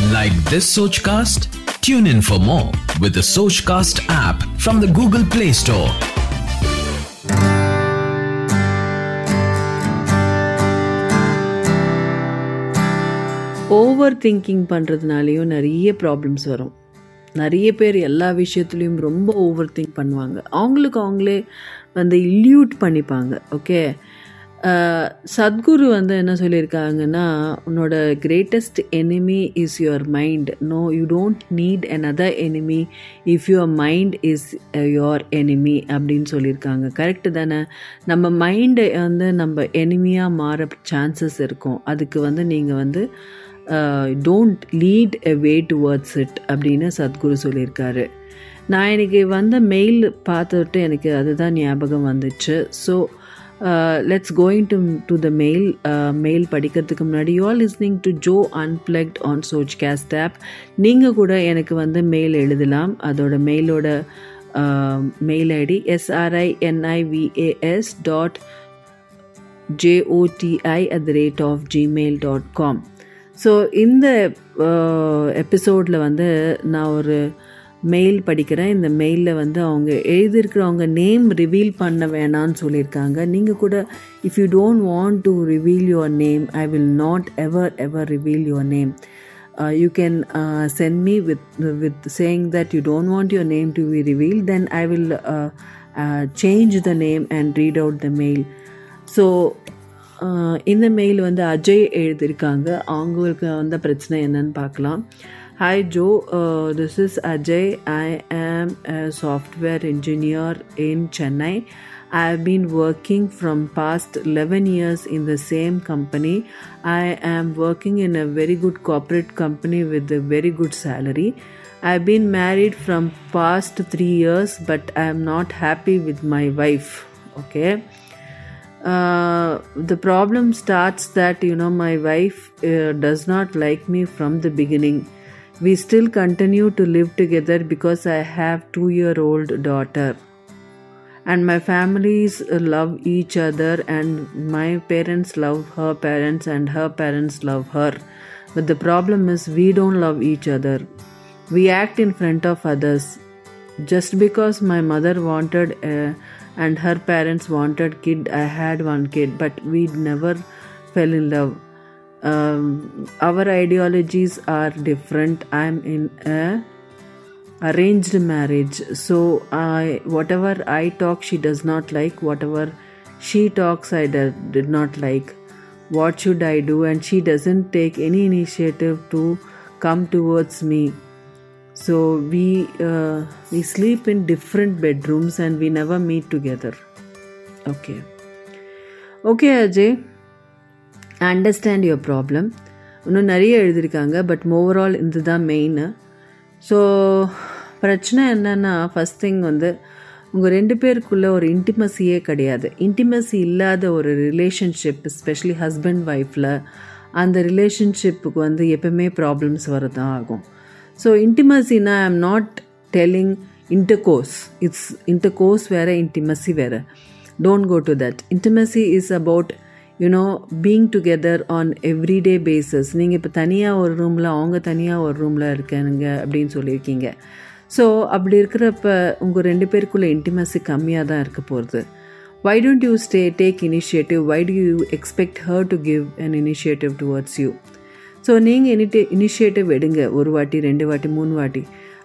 Like this Sochcast? Tune in for more with the Sochcast app from the Google Play Store. Over thinking பண்ணுறதுனாலையும் நிறைய problems வரும் நிறைய பேர் எல்லா விஷயத்துலையும் ரொம்ப ஓவர் திங்க் பண்ணுவாங்க அவங்களுக்கு அவங்களே வந்து இல்யூட் பண்ணிப்பாங்க ஓகே சத்குரு வந்து என்ன சொல்லியிருக்காங்கன்னா உன்னோட greatest enemy is your mind no you don't need another enemy if your mind is your enemy அப்படின்னு சொல்லியிருக்காங்க. கரெக்டு தானே? நம்ம மைண்டை வந்து நம்ம எனிமியாக மாற சான்சஸ் இருக்கும். அதுக்கு வந்து நீங்கள் வந்து don't lead a way towards it அப்படின்னு சத்குரு சொல்லியிருக்காரு. நான் எனக்கு வந்த மெயில் பார்த்துட்டு எனக்கு அதுதான் ஞாபகம் வந்துச்சு. So let's going to to the mail mail படிக்கிறதுக்கு முன்னாடி. You are listening to Joe unplugged on சோச் caste app நீங்கள் கூட எனக்கு வந்து மெயில் எழுதலாம். அதோட மெயிலோட mail ID SRINIVAS dot J O T I at the rate of Gmail dot com so இந்த எபிசோடில் வந்து நான் ஒரு மெயில் படிக்கிறேன் இந்த மெயிலில் வந்து அவங்க எழுதியிருக்கிறவங்க நேம் ரிவீல் பண்ண வேணான்னு சொல்லியிருக்காங்க. நீங்கள் கூட if you don't want to reveal your name I will not ever ever reveal your name you can send me with with saying that you don't want your name to be reveal then I will change the name and read out the mail so இந்த mail வந்து அஜய் எழுதியிருக்காங்க. அவங்களுக்கு வந்த பிரச்சனை என்னன்னு பார்க்கலாம். Hi Joe, uh, this is Ajay. I am a software engineer in Chennai. I have been working from past 11 years in the same company. I am working in a very good corporate company with a very good salary. I've been married from past 3 years but I am not happy with my wife. Okay. Uh, the problem starts that you know my wife uh, does not like me from the beginning we still continue to live together because i have 2 year old daughter. And my families love each other and my parents love her parents and her parents love her. But the problem is we don't love each other. We act in front of others. Just because my mother wanted a, and her parents wanted kid i had one kid but we never fell in love um, our ideologies are different. I'm in a arranged marriage. So i whatever i talk she does not like. Whatever she talks i did, did not like. What should i do? And she doesn't take any initiative to come towards me. So we uh, we sleep in different bedrooms and we never meet together. Okay. Okay ajay understand your problem இன்னும் நிறைய எழுதியிருக்காங்க but overall இது தான் main so பிரச்சனை என்னென்னா first thing வந்து உங்கள் ரெண்டு பேருக்குள்ளே ஒரு இன்டிமசியே கிடையாது. இன்டிமசி இல்லாத ஒரு ரிலேஷன்ஷிப் ஸ்பெஷலி ஹஸ்பண்ட் ஒய்ஃபில் அந்த ரிலேஷன்ஷிப்புக்கு வந்து எப்பவுமே ப்ராப்ளம்ஸ் வரதான் ஆகும். So இன்டிமசினா I am not telling intercourse it's intercourse வேறு இன்டிமசி வேறு. Don't go to that intimacy is about you know being together on everyday basis நீங்கள் இப்போ தனியாக ஒரு ரூமில் அவங்க தனியாக ஒரு ரூமில் இருக்கானுங்க அப்படின்னு சொல்லியிருக்கீங்க. ஸோ அப்படி இருக்கிறப்ப உங்கள் ரெண்டு பேருக்குள்ளே இன்டிமசி கம்மியாக தான் இருக்க போகிறது why don't you stay take initiative why do you expect her to give an initiative towards you so நீங்கள் இனிட்டி இனிஷியேட்டிவ் எடுங்க. ஒரு வாட்டி ரெண்டு வாட்டி மூணு வாட்டி.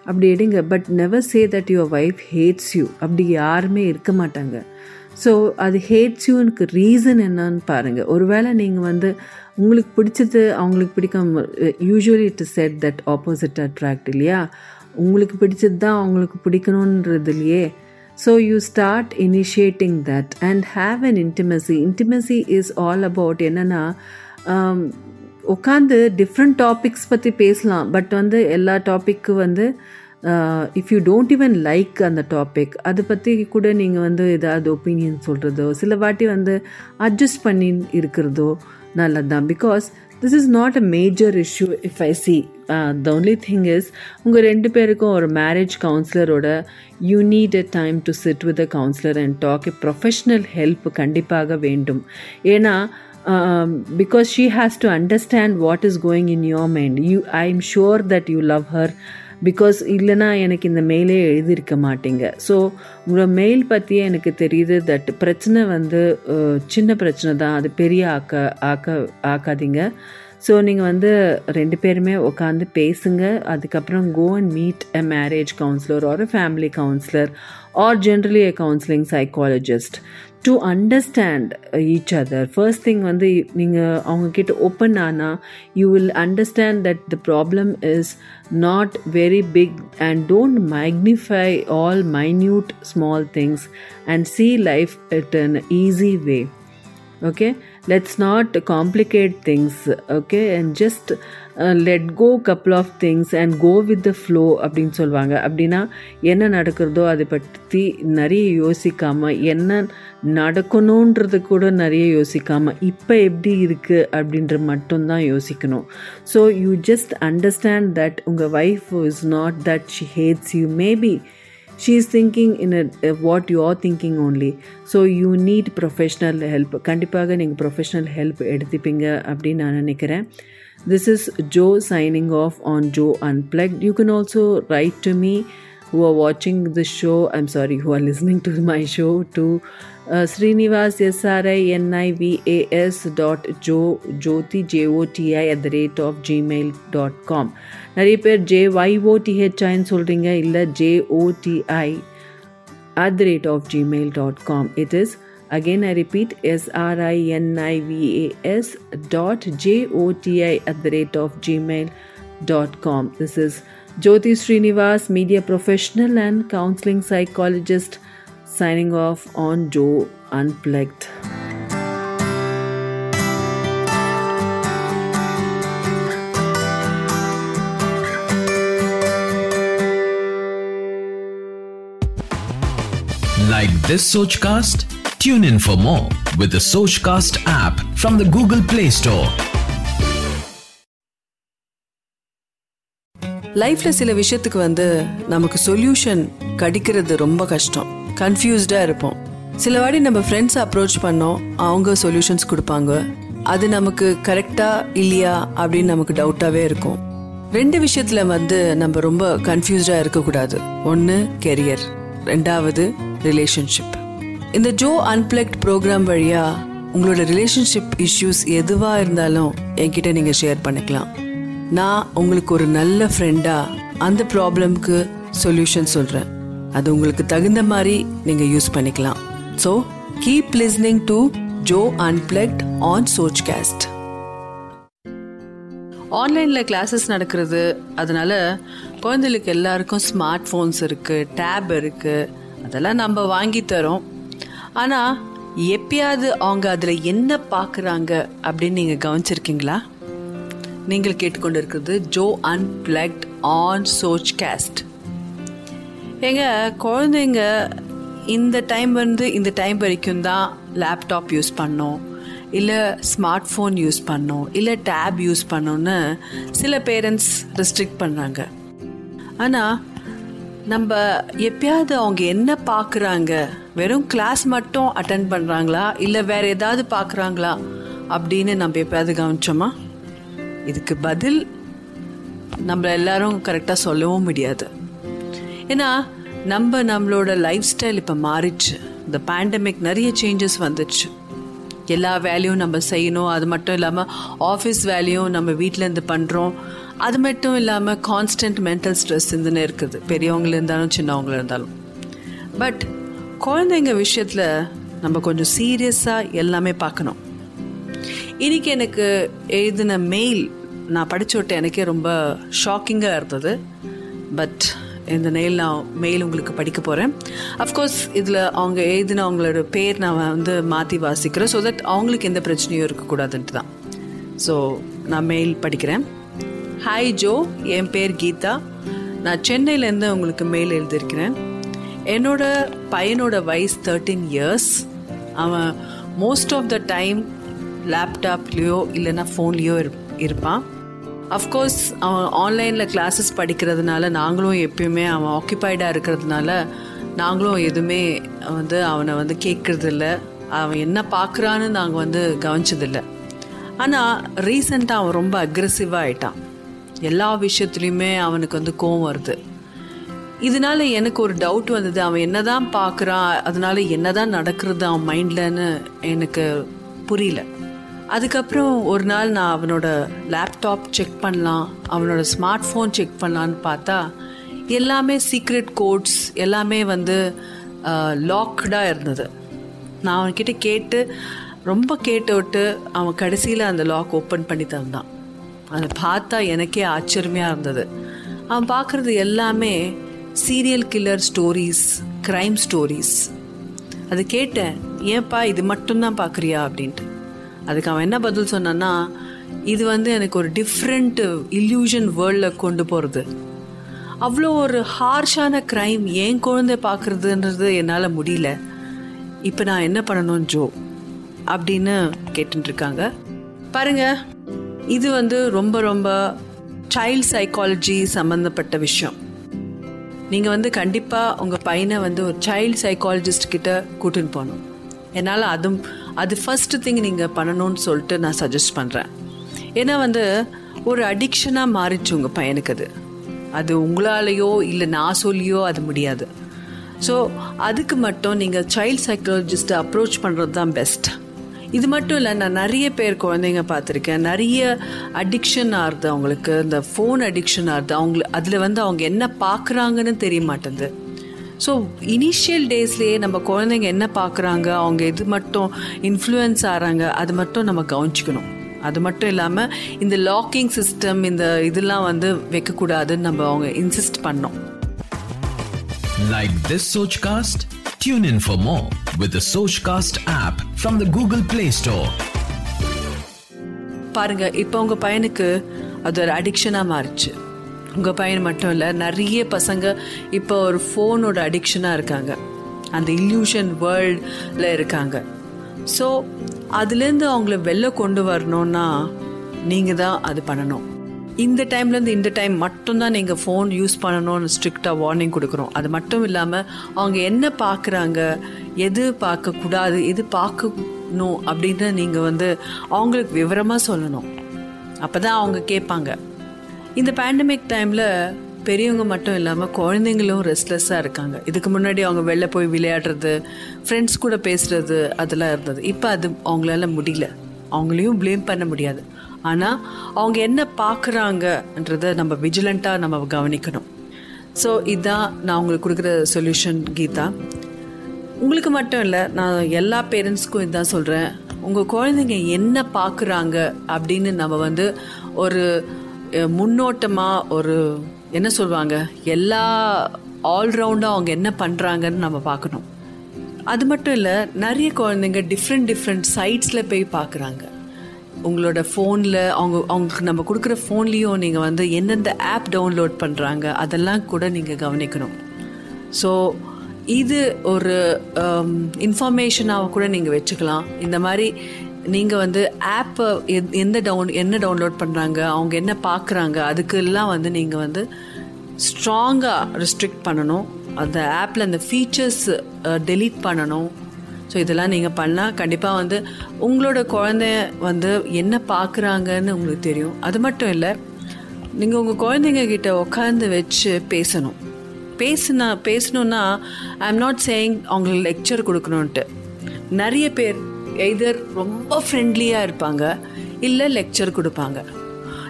அப்படி எடுங்க. But never say that your wife hates you அப்படி யாருமே இருக்க மாட்டாங்க. ஸோ அது ஹேட்ஸ் யூனுக்கு ரீசன் என்னன்னு பாருங்கள் ஒருவேளை நீங்கள் வந்து உங்களுக்கு பிடிச்சது அவங்களுக்கு பிடிக்காம usually it said that opposite attract இல்லையா? உங்களுக்கு பிடிச்சது தான் அவங்களுக்கு பிடிக்கணுன்றது இல்லையே so you start initiating that and have an intimacy intimacy is all about என்னென்னா உட்காந்து டிஃப்ரெண்ட் டாபிக்ஸ் பற்றி பேசலாம். பட் வந்து எல்லா டாப்பிக்கு வந்து if you don't even like அந்த டாபிக் அதை பற்றி கூட நீங்கள் வந்து ஏதாவது ஒப்பீனியன் சொல்கிறதோ சில வாட்டி வந்து அட்ஜஸ்ட் பண்ணி இருக்கிறதோ நல்லது தான் because this is not a major issue if I see the only thing is உங்கள் ரெண்டு பேருக்கும் ஒரு marriage கவுன்சிலரோட you need a time to sit with a counsellor and talk a professional help கண்டிப்பாக வேண்டும். ஏன்னா because she has to understand what is going in your mind you I am sure that you love her because இல்லைனா எனக்கு இந்த மெயிலே எழுதியிருக்க மாட்டீங்க. So உங்களோட mail பற்றியே எனக்கு தெரியுது தட் பிரச்சனை வந்து சின்ன பிரச்சனை தான். அது பெரிய ஆக்க ஆக்க ஆக்காதீங்க. ஸோ நீங்கள் வந்து ரெண்டு பேருமே உட்காந்து பேசுங்க. அதுக்கப்புறம் go and meet a marriage counsellor or family counsellor or generally a counselling psychologist to understand each other first thing வந்து நீங்கள் அவங்கக்கிட்ட ஓப்பன் ஆனால் you will understand that the problem is not very big and don't magnify all minute small things and see life at an easy way. Okay? Let's not complicate things okay? And just uh, let go couple of things and go with the flow அப்படின்னு சொல்லுவாங்க அப்படின்னா என்ன நடக்கிறதோ அதை பற்றி நிறைய யோசிக்காமல் என்ன நடக்கணுன்றது கூட நிறைய யோசிக்காமல் இப்போ எப்படி இருக்குது அப்படின்ற மட்டும்தான் யோசிக்கணும். So you just understand that உங்கள் wife is not that she hates you maybe she is thinking in a, uh, what you are thinking only so you need professional help கண்டிப்பாக நீங்கள் ப்ரொஃபஷனல் ஹெல்ப் எடுத்துப்பீங்க அப்படின்னு நான் நினைக்கிறேன் this is joe signing off on joe unplugged you can also write to me who are watching the show i'm sorry who are listening to my show to uh, srinivas s-r-i-n-i-v-a-s dot jo jyoti j-o-t-i at the rate of gmail dot com நிறைய பேர் J ஒய்ஓடிஹெச்ஐன்னு சொல்கிறீங்க இல்லை J O D I at the rate of gmail.com it is again i repeat s-r-i-n-i-v-a-s dot j-o-t-i at the rate of gmail.com this is jyoti srinivas media professional and counseling psychologist signing off on joe unplugged Like this Sochcast? Tune in for more with the Sochcast app from the Google Play Store. லைஃப்ல சில விஷயத்துக்கு வந்து நமக்கு solution கிடைக்கிறது ரொம்ப கஷ்டம் கன்ஃபியூஸ்டாக இருப்போம். சில வாட்டி நம்ம ஃப்ரெண்ட்ஸ் அப்ரோச் பண்ணோம் அவங்க சொல்யூஷன்ஸ் கொடுப்பாங்க. அது நமக்கு கரெக்டா இல்லையா அப்படின்னு நமக்கு டவுட்டாகவே இருக்கும். ரெண்டு விஷயத்துல வந்து நம்ம ரொம்ப கன்ஃபியூஸ்டாக இருக்கக்கூடாது. ஒன்று கெரியர் ரெண்டாவது ரிலேஷன்ஷிப் இந்த ஜோ அன்பிளக்ட் ப்ரோக்ராம் வழியா உங்களோட ரிலேஷன்ஷிப் இஷ்யூஸ் எதுவாக இருந்தாலும் என்கிட்ட நீங்கள் ஷேர் பண்ணிக்கலாம். நான் உங்களுக்கு ஒரு நல்ல ஃப்ரெண்டாக அந்த ப்ராப்ளம்க்கு சொல்யூஷன் சொல்கிறேன் அது உங்களுக்கு தகுந்த மாதிரி நீங்க யூஸ் பண்ணிக்கலாம். So keep listening to Jo unplugged on Sochcast ஆன்லைனில் கிளாஸஸ் நடக்கிறது. அதனால குழந்தைகளுக்கு எல்லாருக்கும் ஸ்மார்ட் ஃபோன்ஸ் இருக்குது டேப் இருக்குது அதெல்லாம் நம்ம வாங்கி தரோம். ஆனால் எப்பயாவது அவங்க அதில் என்ன பார்க்குறாங்க அப்படின்னு நீங்கள் கவனிச்சிருக்கீங்களா? நீங்கள் கேட்டுக்கொண்டு இருக்கிறது ஜோ அன்பிளக்ட் ஆன் சோச் கேஸ்ட் எங்க குழந்தைங்க இந்த டைம் வந்து இந்த டைம் வரைக்கும் தான் லேப்டாப் யூஸ் பண்ணோம். இல்லை ஸ்மார்ட் ஃபோன் யூஸ் பண்ணோம். இல்லை டேப் யூஸ் பண்ணோன்னு சில பேரண்ட்ஸ் ரெஸ்ட்ரிக்ட் பண்ணுறாங்க ஆனால் நம்ம எப்பயாவது அவங்க என்ன பார்க்குறாங்க வெறும் கிளாஸ் மட்டும் அட்டன் பண்ணுறாங்களா இல்லை வேற ஏதாவது பார்க்குறாங்களா அப்படின்னு நம்ம எப்பயாவது கவனிச்சோமா? இதுக்கு பதில் நம்ம எல்லாரும் கரெக்டாக சொல்லவும் முடியாது. ஏன்னா நம்ம நம்மளோட லைஃப் ஸ்டைல் இப்போ மாறிடுச்சு. இந்த பேண்டமிக் நிறைய சேஞ்சஸ் வந்துடுச்சு. எல்லா வேலையும் நம்ம செய்யணும். அது மட்டும் இல்லாமல் ஆஃபீஸ் வேலையும் நம்ம வீட்டிலேருந்து பண்ணுறோம் அது மட்டும் இல்லாமல் கான்ஸ்டன்ட் மென்டல் ஸ்ட்ரெஸ் இருந்துன்னு இருக்குது. பெரியவங்கள இருந்தாலும் சின்னவங்கள இருந்தாலும். பட் குழந்தைங்க விஷயத்தில் நம்ம கொஞ்சம் சீரியஸாக எல்லாமே பார்க்கணும். இன்றைக்கி எனக்கு எழுதின மெயில் நான் படிச்சு விட்டு எனக்கே ரொம்ப ஷாக்கிங்காக இருந்தது. பட் இந்த நெயில் நான் மெயில் உங்களுக்கு படிக்க போகிறேன் அஃப்கோர்ஸ் இதில் அவங்க எழுதின அவங்களோட பேர் நான் வந்து மாற்றி வாசிக்கிறேன் ஸோ தட் அவங்களுக்கு எந்த பிரச்சனையும் இருக்கக்கூடாதுன்ட்டு தான் ஸோ நான் மெயில் படிக்கிறேன் ஹாய் ஜோ என் பேர் கீதா நான் சென்னையிலேருந்து உங்களுக்கு மெயில் எழுதியிருக்கிறேன் என்னோட பையனோட வயசு தேர்ட்டீன் இயர்ஸ் அவன் மோஸ்ட் ஆஃப் த டைம் லேப்டாப்லேயோ இல்லைன்னா ஃபோன்லேயோ இருப்பான் அஃப்கோர்ஸ் அவன் ஆன்லைனில் கிளாஸஸ் படிக்கிறதுனால நாங்களும் எப்பயுமே அவன் ஆக்குப்பைடாக இருக்கிறதுனால நாங்களும் எதுவுமே வந்து அவனை வந்து கேட்கறதில்ல. அவன் என்ன பார்க்குறான்னு நாங்கள் வந்து கவனிச்சதில்லை. ஆனால் ரீசெண்டாக அவன் ரொம்ப அக்ரெசிவாக ஆயிட்டான். எல்லா விஷயத்துலையுமே அவனுக்கு வந்து கோவம் வருது. இதனால எனக்கு ஒரு டவுட் வந்தது. அவன் என்னதான் பார்க்குறான் அதனால என்னதான் நடக்கிறது அவன் மைண்ட்லன்னு எனக்கு புரியல. அதுக்கப்புறம் ஒரு நாள் நான் அவனோட லேப்டாப் செக் பண்ணலாம் அவனோட ஸ்மார்ட் ஃபோன் செக் பண்ணலான்னு பார்த்தா எல்லாமே சீக்ரெட் கோட்ஸ் எல்லாமே வந்து லாக்டாக இருந்தது. நான் அவன்கிட்ட கேட்டு ரொம்ப கேட்டு விட்டு அவன் கடைசியில் அந்த லாக் ஓப்பன் பண்ணி தந்தான். அதை பார்த்தா எனக்கே ஆச்சரியமாக இருந்தது. அவன் பார்க்குறது எல்லாமே serial killer stories crime stories அது கேட்டேன் ஏன்ப்பா இது மட்டும்தான் பார்க்குறியா? அப்படின்ட்டு. அதுக்கு அவன் என்ன பதில் சொன்னான்னா இது வந்து எனக்கு ஒரு டிஃப்ரெண்ட் இல்யூஷன் வேர்ல்டில் கொண்டு போகிறது அவ்வளோ ஒரு ஹார்ஷான க்ரைம் ஏன் குழந்தை பார்க்குறதுன்றது என்னால் முடியல. இப்போ நான் என்ன பண்ணணும் ஜோ? அப்படின்னு கேட்டுருக்காங்க பாருங்க இது வந்து ரொம்ப ரொம்ப சைல்ட் சைக்காலஜி சம்மந்தப்பட்ட விஷயம். நீங்கள் வந்து கண்டிப்பாக உங்கள் பையனை வந்து ஒரு சைல்ட் சைக்காலஜிஸ்ட் கிட்ட கூட்டின்னு போகணும். என்னால் அதுவும் அது ஃபர்ஸ்ட் திங் நீங்கள் பண்ணணும்னு சொல்லிட்டு நான் சஜஸ்ட் பண்ணுறேன் ஏன்னா வந்து ஒரு அடிக்ஷனாக மாறிச்சு உங்கள் பையனுக்கு அது. அது உங்களாலேயோ இல்லை நான் சொல்லியோ அது முடியாது. ஸோ அதுக்கு மட்டும் நீங்கள் சைல்ட் சைக்காலஜிஸ்ட்டை அப்ரோச் பண்ணுறது தான் பெஸ்ட் இது மட்டும் இல்லை நான் நிறைய பேர் குழந்தைங்க பார்த்துருக்கேன். நிறைய அடிக்ஷன் ஆகுது அவங்களுக்கு. இந்த ஃபோன் அடிக்ஷன் ஆகுது. அவங்கள அதில் வந்து அவங்க என்ன பார்க்குறாங்கன்னு தெரிய மாட்டேங்குது. ஸோ இனிஷியல் டேஸ்லேயே நம்ம குழந்தைங்க என்ன பார்க்குறாங்க? அவங்க எது மட்டும் இன்ஃப்ளூயன்ஸ் ஆகிறாங்க அது மட்டும் நம்ம கவனிச்சிக்கணும். அது மட்டும் இல்லாமல் இந்த லாக்கிங் சிஸ்டம் இந்த இதெல்லாம் வந்து வைக்கக்கூடாதுன்னு நம்ம அவங்க இன்சிஸ்ட் பண்ணோம். Like this Sochcast? Tune in for more with the Sochcast app from the Google Play Store. பாருங்க இப்போ உங்க பையனுக்கு அது ஒரு அடிக்ஷனாக மாறிச்சு. உங்கள் பையன் மட்டும் இல்லை நிறைய பசங்க இப்போ ஒரு ஃபோனோட அடிக்ஷனாக இருக்காங்க. அந்த இல்யூஷன் வேர்ல்டில் இருக்காங்க. ஸோ அதுலேருந்து அவங்கள வெளில கொண்டு வரணும்னா நீங்கள் தான் அது பண்ணணும். இந்த டைம்லேருந்து இந்த டைம் மட்டும்தான் நீங்கள் ஃபோன் யூஸ் பண்ணணும்னு ஸ்ட்ரிக்டாக வார்னிங் கொடுக்குறோம். அது மட்டும் இல்லாமல் அவங்க என்ன பார்க்குறாங்க எது பார்க்கக்கூடாது எது பார்க்கணும் அப்படின்னு நீங்கள் வந்து அவங்களுக்கு விவரமாக சொல்லணும். அப்போ தான் அவங்க கேட்பாங்க. இந்த பேண்டமிக் டைமில் பெரியவங்க மட்டும் இல்லாமல் குழந்தைங்களும் ரெஸ்ட்லெஸ்ஸாக இருக்காங்க. இதுக்கு முன்னாடி அவங்க வெளில போய் விளையாடுறது ஃப்ரெண்ட்ஸ் கூட பேசுறது அதெல்லாம் இருந்தது. இப்போ அது அவங்களால முடியல. அவங்களையும் ப்ளேம் பண்ண முடியாது. ஆனால் அவங்க என்ன பார்க்குறாங்கன்றத நம்ம விஜிலண்ட்டாக நம்ம கவனிக்கணும். ஸோ இதுதான் நான் உங்களுக்கு கொடுக்குற சொல்யூஷன் கீதா. உங்களுக்கு மட்டும் இல்லை நான் எல்லா பேரண்ட்ஸ்க்கும் இதுதான் சொல்கிறேன் உங்கள் குழந்தைங்க என்ன பார்க்குறாங்க அப்படின்னு நம்ம வந்து ஒரு முன்னோட்டமாக ஒரு என்ன சொல்லுவாங்க எல்லா ஆல்ரவுண்டாக அவங்க என்ன பண்ணுறாங்கன்னு நம்ம பார்க்கணும். அது மட்டும் இல்லை நிறைய குழந்தைங்க டிஃப்ரெண்ட் டிஃப்ரெண்ட் சைட்ஸில் போய் பார்க்குறாங்க. உங்களோட ஃபோனில் அவங்க அவங்களுக்கு நம்ம கொடுக்குற ஃபோன்லேயும் நீங்கள் வந்து எந்தெந்த ஆப் டவுன்லோட் பண்ணுறாங்க அதெல்லாம் கூட நீங்கள் கவனிக்கணும். ஸோ இது ஒரு இன்ஃபர்மேஷனாக கூட நீங்கள் வச்சுக்கலாம். இந்த மாதிரி நீங்கள் வந்து ஆப்பை எந்த டவுன் என்ன டவுன்லோட் பண்ணுறாங்க அவங்க என்ன பார்க்குறாங்க அதுக்கெல்லாம் வந்து நீங்கள் வந்து ஸ்ட்ராங்காக ரெஸ்ட்ரிக்ட் பண்ணணும். அந்த ஆப்பில் அந்த ஃபீச்சர்ஸ் டெலீட் பண்ணணும். ஸோ இதெல்லாம் நீங்கள் பண்ணால் கண்டிப்பாக வந்து உங்களோட குழந்தை வந்து என்ன பார்க்குறாங்கன்னு உங்களுக்கு தெரியும். அது மட்டும் இல்லை நீங்கள் உங்கள் குழந்தைங்க கிட்ட உட்காந்து வச்சு பேசணும். பேசுனா பேசணுன்னா ஐ எம் நாட் சேயிங் அவங்களுக்கு லெக்சர் கொடுக்கணுன்ட்டு நிறைய பேர் எய்தர் ரொம்ப ஃப்ரெண்ட்லியாக இருப்பாங்க இல்லை லெக்சர் கொடுப்பாங்க.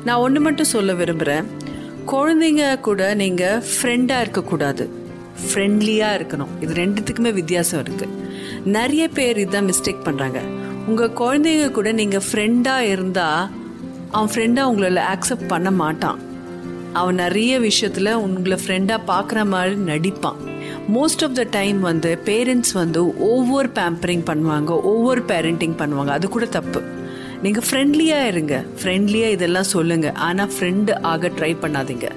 நான் ஒன்று மட்டும் சொல்ல விரும்புகிறேன் குழந்தைங்க கூட நீங்கள் ஃப்ரெண்டாக இருக்கக்கூடாது. ஃப்ரெண்ட்லியாக இருக்கணும். இது ரெண்டுத்துக்குமே வித்தியாசம் இருக்குது நிறைய பேர் இதான் மிஸ்டேக் பண்ணுறாங்க உங்கள் குழந்தைங்க கூட நீங்கள் ஃப்ரெண்டாக இருந்தால் அவன் ஃப்ரெண்டாக உங்களை ஆக்செப்ட் பண்ண மாட்டான். அவன் நிறைய விஷயத்தில் உங்களை ஃப்ரெண்டாக பார்க்குற மாதிரி நடிப்பான். மோஸ்ட் ஆஃப் த டைம் வந்து பேரண்ட்ஸ் வந்து ஒவ்வொரு பேம்பரிங் பண்ணுவாங்க ஒவ்வொரு பேரண்டிங் பண்ணுவாங்க. அது கூட தப்பு. நீங்கள் ஃப்ரெண்ட்லியாக இருங்க. ஃப்ரெண்ட்லியாக இதெல்லாம் சொல்லுங்கள் ஆனால் ஃப்ரெண்டு ஆக ட்ரை பண்ணாதீங்க.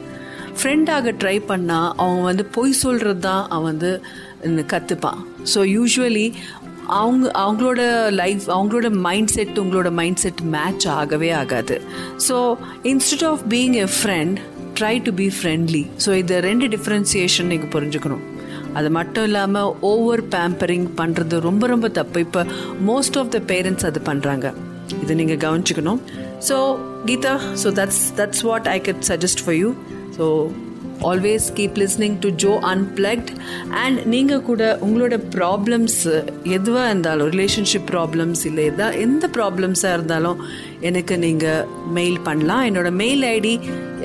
ஃப்ரெண்ட் ஆக ட்ரை பண்ணால் அவன் வந்து பொய் சொல்கிறது தான் அவன் வந்து கற்றுப்பான் ஸோ யூஸ்வலி அவங்க அவங்களோட லைஃப் அவங்களோட மைண்ட் செட் உங்களோட மைண்ட் செட் மேட்ச் ஆகவே ஆகாது. So instead of being a friend try to be friendly so இது ரெண்டு டிஃப்ரென்சியேஷன் நீங்கள் புரிஞ்சுக்கணும். அது மட்டும் இல்லாமல் ஓவர் பேம்பரிங் பண்ணுறது ரொம்ப ரொம்ப தப்பு. இப்போ மோஸ்ட் ஆஃப் த பேரண்ட்ஸ் அது பண்ணுறாங்க இதை நீங்கள் கவனிச்சுக்கணும். So Geetha so that's that's what I cut suggest for you so always keep listening to Jo unplugged and நீங்கள் கூட உங்களோட ப்ராப்ளம்ஸ் எதுவாக இருந்தாலும் ரிலேஷன்ஷிப் ப்ராப்ளம்ஸ் இல்லை எதா எந்த ப்ராப்ளம்ஸாக இருந்தாலும் எனக்கு நீங்கள் மெயில் பண்ணலாம். என்னோட mail ID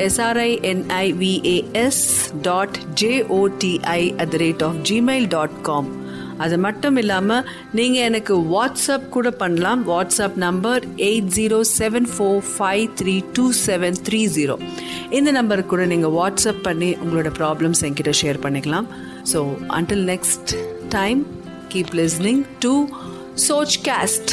SRINIVAS dot J O T I at the rate of Gmail dot com அது மட்டும் இல்லாமல் நீங்கள் எனக்கு வாட்ஸ்அப் கூட பண்ணலாம். WhatsApp number eight zero seven four five three two seven three zero இந்த நம்பருக்கு கூட நீங்கள் வாட்ஸ்அப் பண்ணி உங்களோட ப்ராப்ளம்ஸ் என்கிட்ட ஷேர் பண்ணிக்கலாம். So until next time keep listening to Sochcast